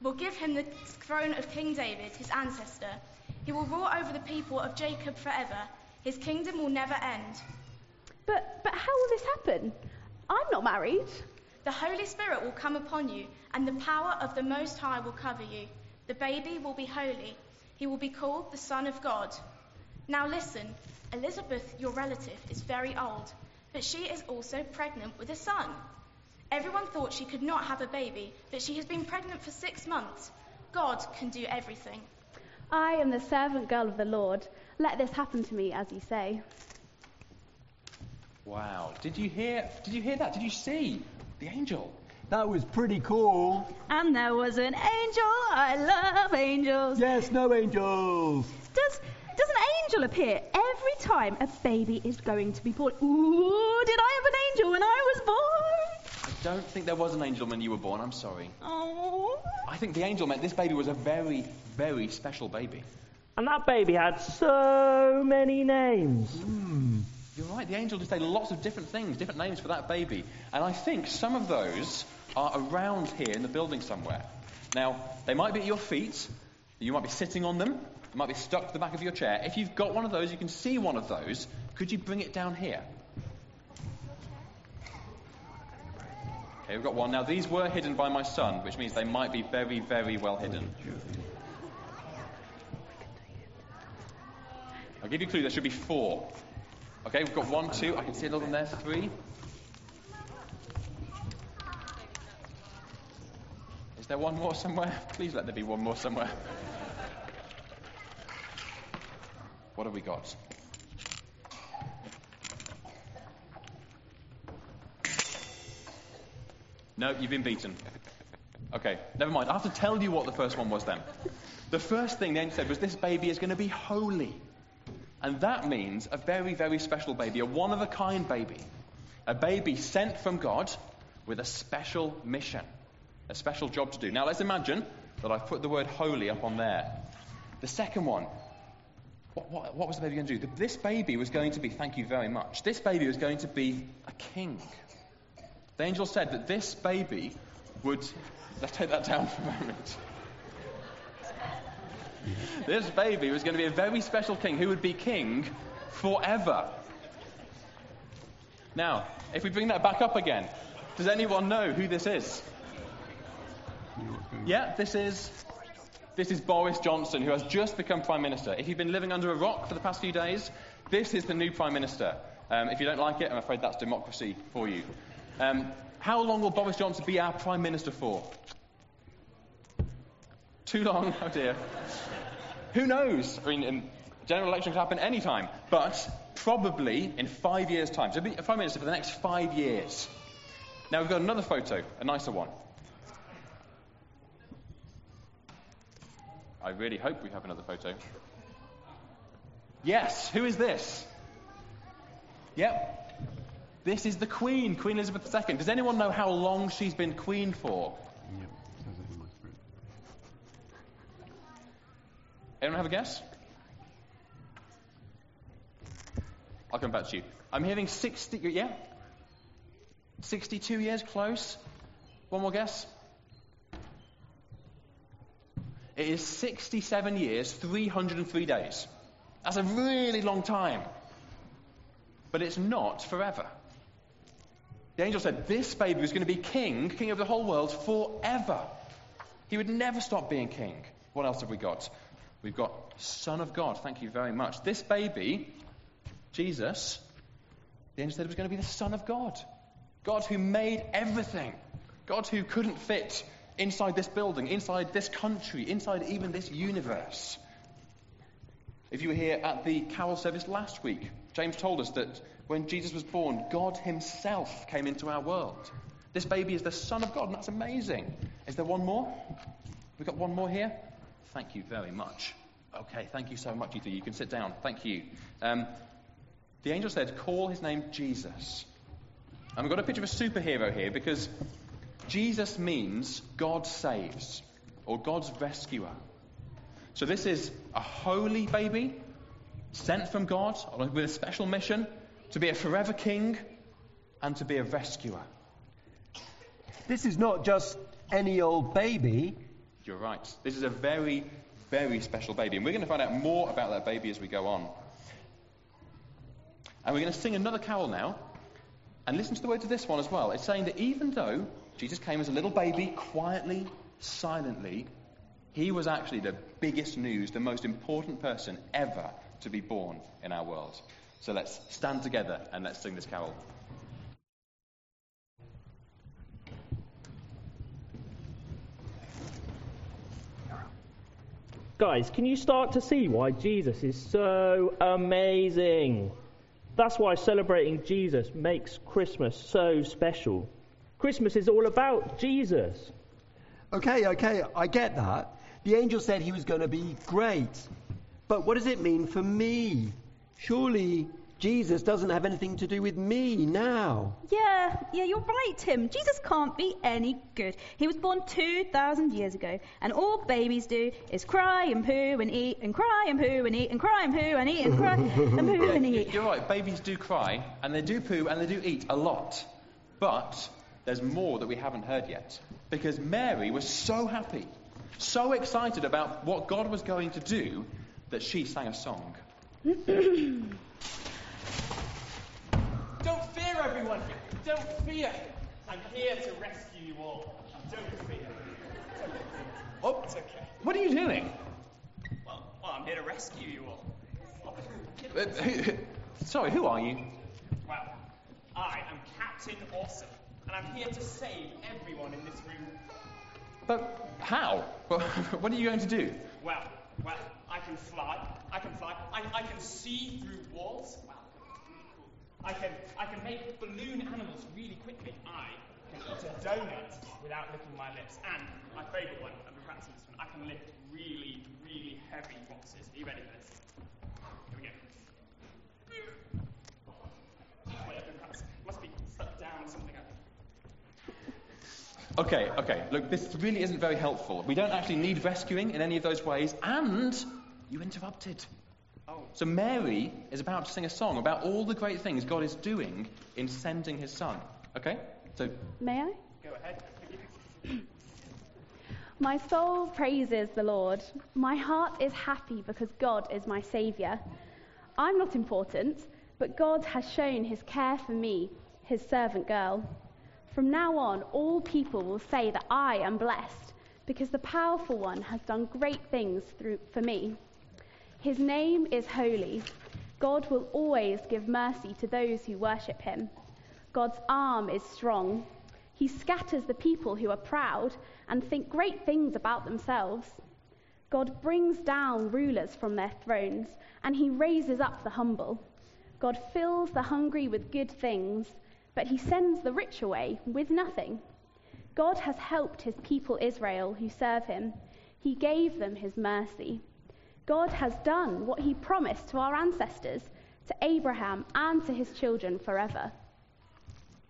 will give him the throne of King David, his ancestor. He will rule over the people of Jacob forever. His kingdom will never end. But, but how will this happen? I'm not married. The Holy Spirit will come upon you, and the power of the Most High will cover you. The baby will be holy. He will be called the Son of God. Now listen Elizabeth, your relative, is very old, but she is also pregnant with a son. Everyone thought she could not have a baby, but she has been pregnant for six months. God can do everything. I am the servant girl of the Lord. Let this happen to me as you say. Wow. Did you hear did you hear that? Did you see the angel? That was pretty cool. And there was an angel. I love angels. Yes, no angels. Does does an angel appear every time a baby is going to be born? Ooh, did I have an angel when I was born? Don't think there was an angel when you were born, I'm sorry. Oh. I think the angel meant this baby was a very, very special baby. And that baby had so many names. Hmm. You're right, the angel did say lots of different things, different names for that baby. And I think some of those are around here in the building somewhere. Now, they might be at your feet, you might be sitting on them, they might be stuck to the back of your chair. If you've got one of those, you can see one of those, could you bring it down here? Okay, we've got one. Now, these were hidden by my son, which means they might be very, very well hidden. I'll give you a clue, there should be four. Okay, we've got one, two, I can see another one there, three. Is there one more somewhere? Please let there be one more somewhere. What have we got? No, you've been beaten. Okay, never mind. I have to tell you what the first one was then. The first thing the angel said was, This baby is going to be holy. And that means a very, very special baby, a one of a kind baby. A baby sent from God with a special mission, a special job to do. Now let's imagine that I've put the word holy up on there. The second one, what, what, what was the baby going to do? This baby was going to be, thank you very much, this baby was going to be a king. The angel said that this baby would. Let's take that down for a moment. This baby was going to be a very special king who would be king forever. Now, if we bring that back up again, does anyone know who this is? Yeah, this is this is Boris Johnson, who has just become prime minister. If you've been living under a rock for the past few days, this is the new prime minister. Um, if you don't like it, I'm afraid that's democracy for you. Um, how long will Boris Johnson be our prime minister for? Too long? Oh dear. Who knows? I mean, in, general election could happen any time, but probably in five years' time. So, be prime minister for the next five years. Now we've got another photo, a nicer one. I really hope we have another photo. Yes, who is this? Yep. This is the Queen, Queen Elizabeth II. Does anyone know how long she's been Queen for? Anyone have a guess? I'll come back to you. I'm hearing 60, yeah? 62 years close. One more guess? It is 67 years, 303 days. That's a really long time. But it's not forever. The angel said this baby was going to be king, king of the whole world, forever. He would never stop being king. What else have we got? We've got Son of God. Thank you very much. This baby, Jesus, the angel said it was going to be the Son of God. God who made everything. God who couldn't fit inside this building, inside this country, inside even this universe. If you were here at the carol service last week, James told us that when Jesus was born, God Himself came into our world. This baby is the Son of God, and that's amazing. Is there one more? We've got one more here? Thank you very much. Okay, thank you so much, Ethan. You can sit down. Thank you. Um, the angel said, Call his name Jesus. And we've got a picture of a superhero here because Jesus means God saves or God's rescuer. So this is a holy baby sent from God with a special mission to be a forever king and to be a rescuer. This is not just any old baby. You're right. This is a very, very special baby. And we're going to find out more about that baby as we go on. And we're going to sing another carol now. And listen to the words of this one as well. It's saying that even though Jesus came as a little baby, quietly, silently, he was actually the biggest news, the most important person ever to be born in our world. So let's stand together and let's sing this carol. Guys, can you start to see why Jesus is so amazing? That's why celebrating Jesus makes Christmas so special. Christmas is all about Jesus. Okay, okay, I get that. The angel said he was going to be great. But what does it mean for me? Surely Jesus doesn't have anything to do with me now. Yeah, yeah, you're right, Tim. Jesus can't be any good. He was born 2,000 years ago, and all babies do is cry and poo and eat and cry and poo and eat and cry and poo and eat and cry and poo and eat. You're right, babies do cry, and they do poo, and they do eat a lot. But there's more that we haven't heard yet. Because Mary was so happy, so excited about what God was going to do, that she sang a song. Don't fear, everyone. Don't fear. I'm here to rescue you all. Don't fear. Oh, It's okay. what are you doing? Well, well, I'm here to rescue you all. Uh, who- Sorry, who are you? Well, I am Captain Awesome, and I'm here to save everyone in this room. But how? What are you going to do? Well, well, can fly. I can fly. I, I can see through walls. Wow. I can I can make balloon animals really quickly. I can eat a donut without licking my lips. And my favourite one, been practicing this one. I can lift really, really heavy boxes. Are you ready for this? Here we go. Must be stuck down something. Okay, okay. Look, this really isn't very helpful. We don't actually need rescuing in any of those ways, and you interrupted. Oh. So Mary is about to sing a song about all the great things God is doing in sending his son. Okay? So May I? Go ahead. My soul praises the Lord. My heart is happy because God is my Saviour. I'm not important, but God has shown his care for me, his servant girl. From now on, all people will say that I am blessed because the powerful one has done great things through, for me. His name is holy. God will always give mercy to those who worship him. God's arm is strong. He scatters the people who are proud and think great things about themselves. God brings down rulers from their thrones, and he raises up the humble. God fills the hungry with good things, but he sends the rich away with nothing. God has helped his people Israel who serve him. He gave them his mercy. God has done what he promised to our ancestors, to Abraham and to his children forever.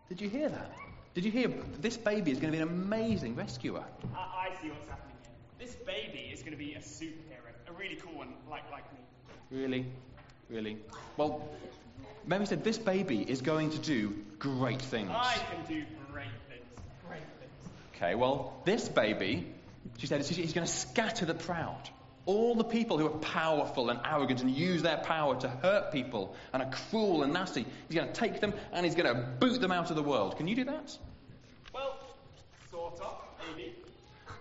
Did you hear that? Did you hear this baby is going to be an amazing rescuer? I, I see what's happening here. This baby is going to be a superhero, a really cool one, like like me. Really? Really? Well, Mary said this baby is going to do great things. I can do great things. Great things. Okay, well, this baby, she said, he's going to scatter the proud. All the people who are powerful and arrogant and use their power to hurt people and are cruel and nasty, he's going to take them and he's going to boot them out of the world. Can you do that? Well, sort of, maybe.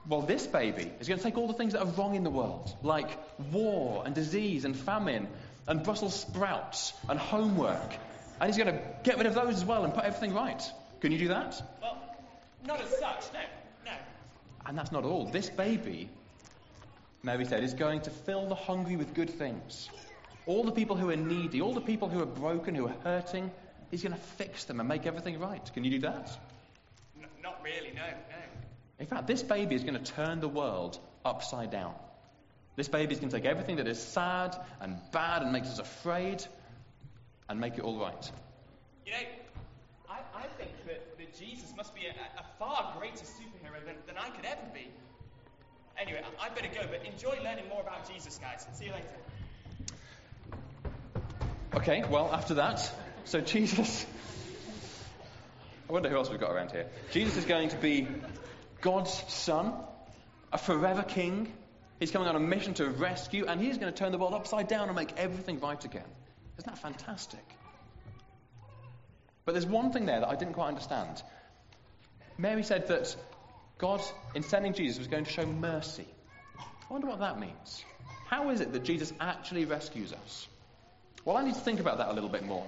Well, this baby is going to take all the things that are wrong in the world, like war and disease and famine and Brussels sprouts and homework, and he's going to get rid of those as well and put everything right. Can you do that? Well, not as such, no, no. And that's not all. This baby, Mary said, is going to fill the hungry with good things. All the people who are needy, all the people who are broken, who are hurting, he's going to fix them and make everything right. Can you do that? N- not really, no, no. In fact, this baby is going to turn the world upside down. This baby is going to take everything that is sad and bad and makes us afraid and make it all right. You know, I, I think that, that Jesus must be a, a far greater superhero than, than I could ever be. Anyway, I, better go, but enjoy learning more about Jesus, guys. See you later. Okay, well, after that, so Jesus. I wonder who else we've got around here. Jesus is going to be God's son, a forever king. He's coming on a mission to rescue, and he's going to turn the world upside down and make everything right again. Isn't that fantastic? But there's one thing there that I didn't quite understand. Mary said that God, in sending Jesus, was going to show mercy. I wonder what that means. How is it that Jesus actually rescues us? Well, I need to think about that a little bit more.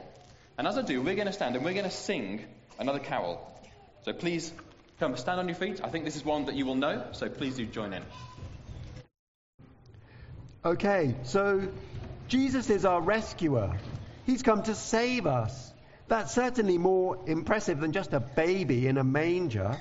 And as I do, we're going to stand and we're going to sing another carol. So please come stand on your feet. I think this is one that you will know, so please do join in. Okay, so Jesus is our rescuer. He's come to save us. That's certainly more impressive than just a baby in a manger.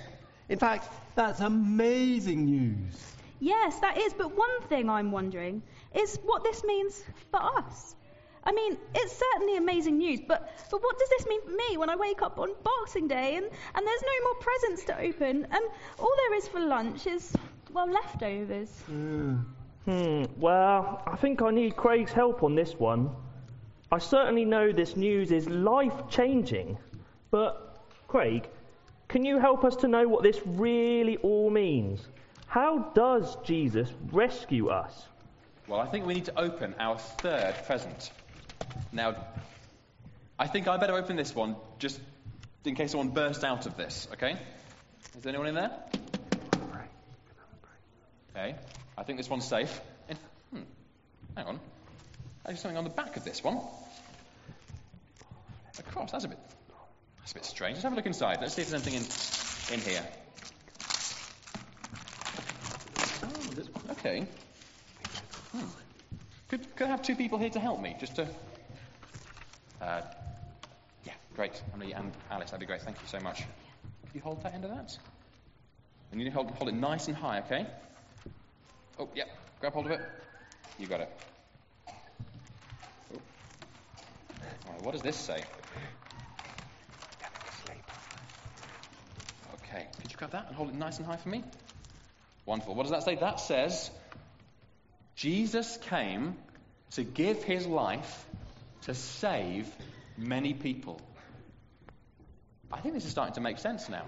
In fact, that's amazing news. Yes, that is. But one thing I'm wondering is what this means for us. I mean, it's certainly amazing news, but, but what does this mean for me when I wake up on Boxing Day and, and there's no more presents to open and all there is for lunch is, well, leftovers? Hmm, well, I think I need Craig's help on this one. I certainly know this news is life changing, but Craig, can you help us to know what this really all means? How does Jesus rescue us? Well, I think we need to open our third present. Now, I think I better open this one just in case someone bursts out of this, okay? Is anyone in there? Okay, I think this one's safe. In, hmm, hang on. There's something on the back of this one. A cross, that's a bit, that's a bit strange. Let's have a look inside. Let's see if there's anything in, in here. Oh, okay. Hmm. Could, could I have two people here to help me? Just to. Uh, yeah, great. Emily and Alice, that'd be great. Thank you so much. You hold that end of that? And you need to hold, hold it nice and high, okay? Oh, yeah. Grab hold of it. You got it. Oh. Right, what does this say? Okay, could you grab that and hold it nice and high for me? Wonderful. What does that say? That says Jesus came to give his life to save many people. I think this is starting to make sense now.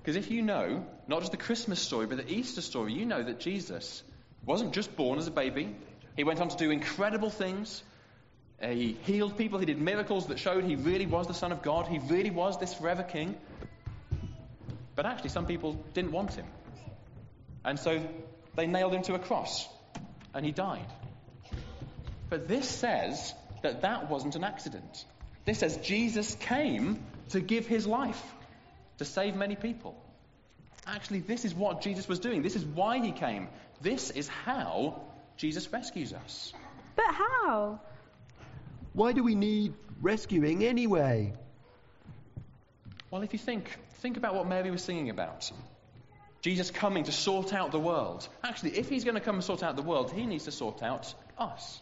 Because if you know, not just the Christmas story, but the Easter story, you know that Jesus wasn't just born as a baby. He went on to do incredible things. He healed people. He did miracles that showed he really was the Son of God. He really was this forever king. But actually, some people didn't want him. And so they nailed him to a cross. And he died. But this says that that wasn't an accident. This says Jesus came to give his life to save many people. Actually, this is what Jesus was doing. This is why he came. This is how Jesus rescues us. But how? Why do we need rescuing anyway? Well, if you think, think about what Mary was singing about. Jesus coming to sort out the world. Actually, if he's going to come and sort out the world, he needs to sort out us.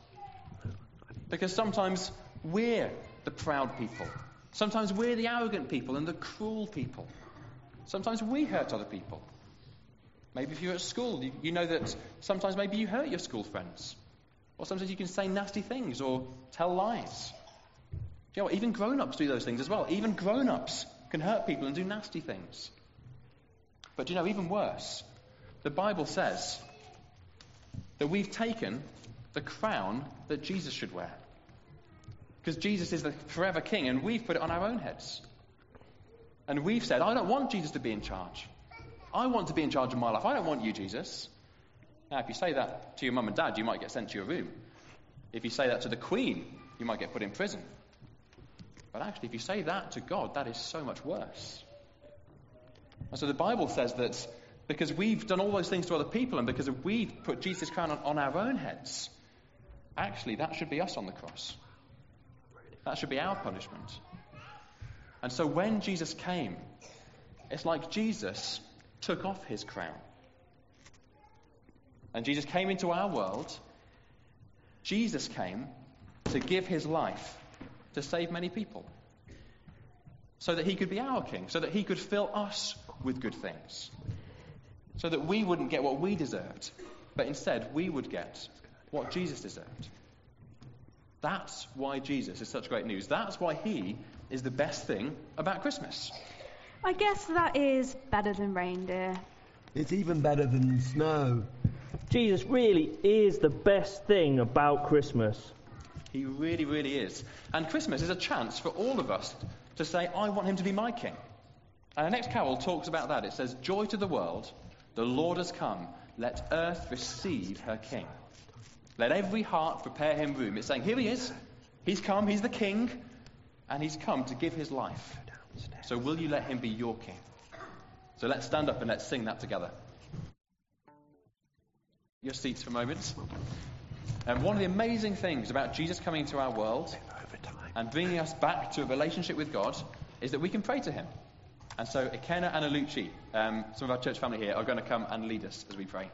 Because sometimes we're the proud people. Sometimes we're the arrogant people and the cruel people. Sometimes we hurt other people. Maybe if you're at school, you, you know that sometimes maybe you hurt your school friends. Or sometimes you can say nasty things or tell lies. You know what? Even grown ups do those things as well. Even grown ups can hurt people and do nasty things. But you know, even worse, the Bible says that we've taken the crown that Jesus should wear. Because Jesus is the forever king, and we've put it on our own heads. And we've said, I don't want Jesus to be in charge. I want to be in charge of my life. I don't want you, Jesus. Now, if you say that to your mum and dad, you might get sent to your room. If you say that to the Queen, you might get put in prison. But actually, if you say that to God, that is so much worse. And so the Bible says that because we've done all those things to other people and because we've put Jesus' crown on, on our own heads, actually, that should be us on the cross. That should be our punishment. And so when Jesus came, it's like Jesus took off his crown. And Jesus came into our world. Jesus came to give his life to save many people. So that he could be our king, so that he could fill us with good things. So that we wouldn't get what we deserved, but instead we would get what Jesus deserved. That's why Jesus is such great news. That's why he is the best thing about Christmas. I guess that is better than reindeer. It's even better than snow. Jesus really is the best thing about Christmas. He really, really is. And Christmas is a chance for all of us to say, I want him to be my king. And the next carol talks about that. It says, Joy to the world, the Lord has come. Let earth receive her king. Let every heart prepare him room. It's saying, Here he is. He's come. He's the king. And he's come to give his life. So will you let him be your king? So let's stand up and let's sing that together. Your seats for a moment. And one of the amazing things about Jesus coming into our world and bringing us back to a relationship with God is that we can pray to him. And so Ikena and Alucci, um, some of our church family here, are going to come and lead us as we pray.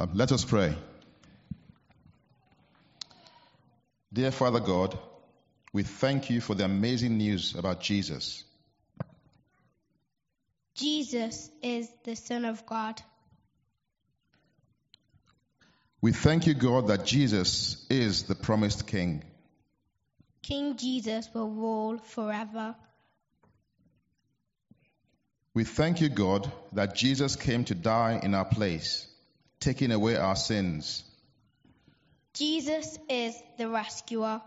Uh, let us pray. Dear Father God, we thank you for the amazing news about Jesus. Jesus is the Son of God. We thank you, God, that Jesus is the promised King. King Jesus will rule forever. We thank you, God, that Jesus came to die in our place, taking away our sins. Jesus is the rescuer.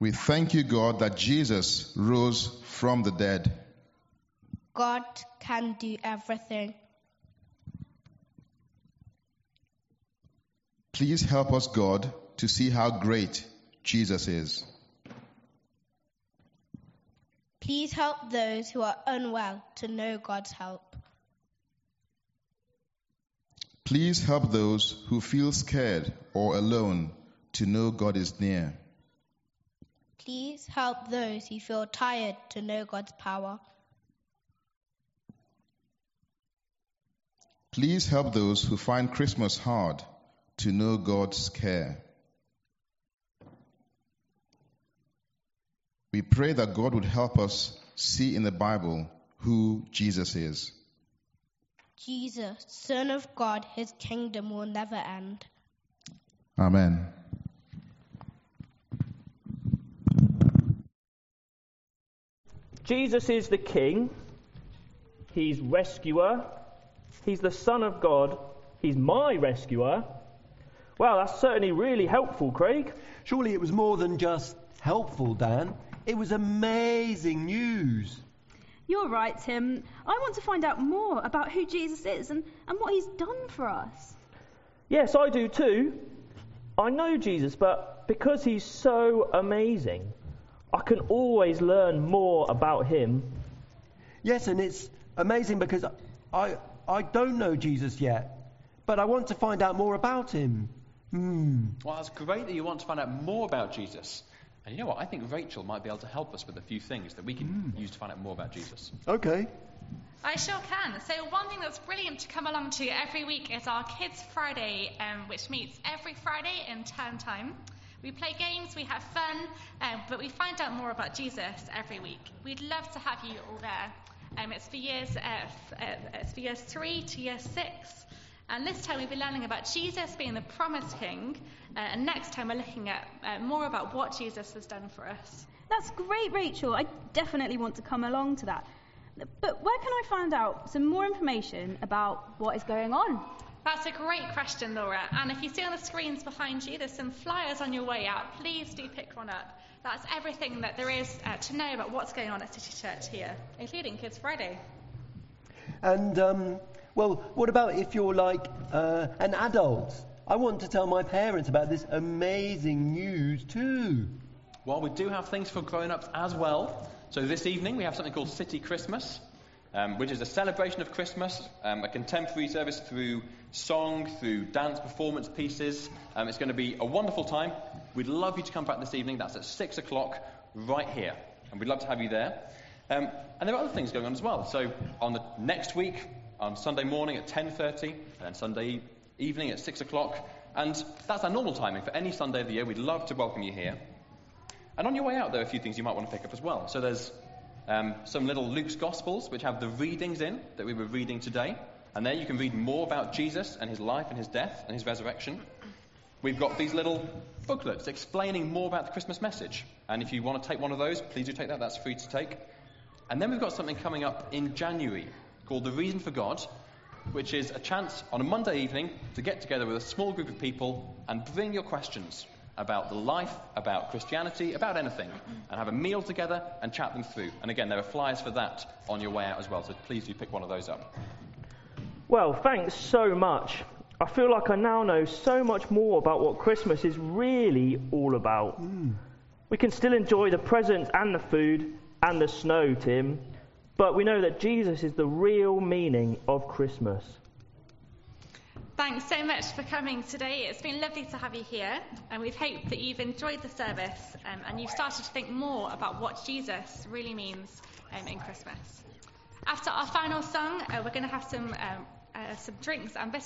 We thank you, God, that Jesus rose from the dead. God can do everything. Please help us, God, to see how great Jesus is. Please help those who are unwell to know God's help. Please help those who feel scared or alone to know God is near. Please help those who feel tired to know God's power. Please help those who find Christmas hard to know God's care. We pray that God would help us see in the Bible who Jesus is. Jesus, Son of God, his kingdom will never end. Amen. Jesus is the King, He's rescuer, He's the Son of God, He's my rescuer. Well, that's certainly really helpful, Craig. Surely it was more than just helpful, Dan. It was amazing news. You're right, Tim. I want to find out more about who Jesus is and, and what he's done for us. Yes, I do too. I know Jesus, but because he's so amazing, I can always learn more about him. Yes, and it's amazing because I, I don't know Jesus yet, but I want to find out more about him. Hmm. Well, it's great that you want to find out more about Jesus. And you know what? I think Rachel might be able to help us with a few things that we can use to find out more about Jesus. Okay. I sure can. So one thing that's brilliant to come along to every week is our Kids Friday, um, which meets every Friday in term time. We play games, we have fun, um, but we find out more about Jesus every week. We'd love to have you all there. Um, it's for years, uh, uh, it's for years three to year six. And this time we'll be learning about Jesus being the promised king. Uh, and next time we're looking at uh, more about what Jesus has done for us. That's great, Rachel. I definitely want to come along to that. But where can I find out some more information about what is going on? That's a great question, Laura. And if you see on the screens behind you, there's some flyers on your way out. Please do pick one up. That's everything that there is uh, to know about what's going on at City Church here, including Kids Friday. And, um, well, what about if you're like uh, an adult? I want to tell my parents about this amazing news too. Well, we do have things for grown ups as well. So this evening we have something called City Christmas, um, which is a celebration of Christmas, um, a contemporary service through song, through dance performance pieces. Um, it's going to be a wonderful time. We'd love you to come back this evening. That's at six o'clock right here, and we'd love to have you there. Um, and there are other things going on as well. So on the next week, on Sunday morning at 10:30, and then Sunday evening at six o'clock, and that's our normal timing for any Sunday of the year. We'd love to welcome you here. And on your way out, there are a few things you might want to pick up as well. So there's um, some little Luke's Gospels, which have the readings in that we were reading today. And there you can read more about Jesus and his life and his death and his resurrection. We've got these little booklets explaining more about the Christmas message. And if you want to take one of those, please do take that. That's free to take. And then we've got something coming up in January called The Reason for God, which is a chance on a Monday evening to get together with a small group of people and bring your questions about the life, about Christianity, about anything, and have a meal together and chat them through. And again, there are flyers for that on your way out as well, so please do pick one of those up. Well, thanks so much. I feel like I now know so much more about what Christmas is really all about. We can still enjoy the presents and the food and the snow, Tim, but we know that Jesus is the real meaning of Christmas. Thanks so much for coming today. It's been lovely to have you here, and we hope that you've enjoyed the service um, and you've started to think more about what Jesus really means um, in Christmas. After our final song, uh, we're going to have some um, uh, some drinks and biscuits.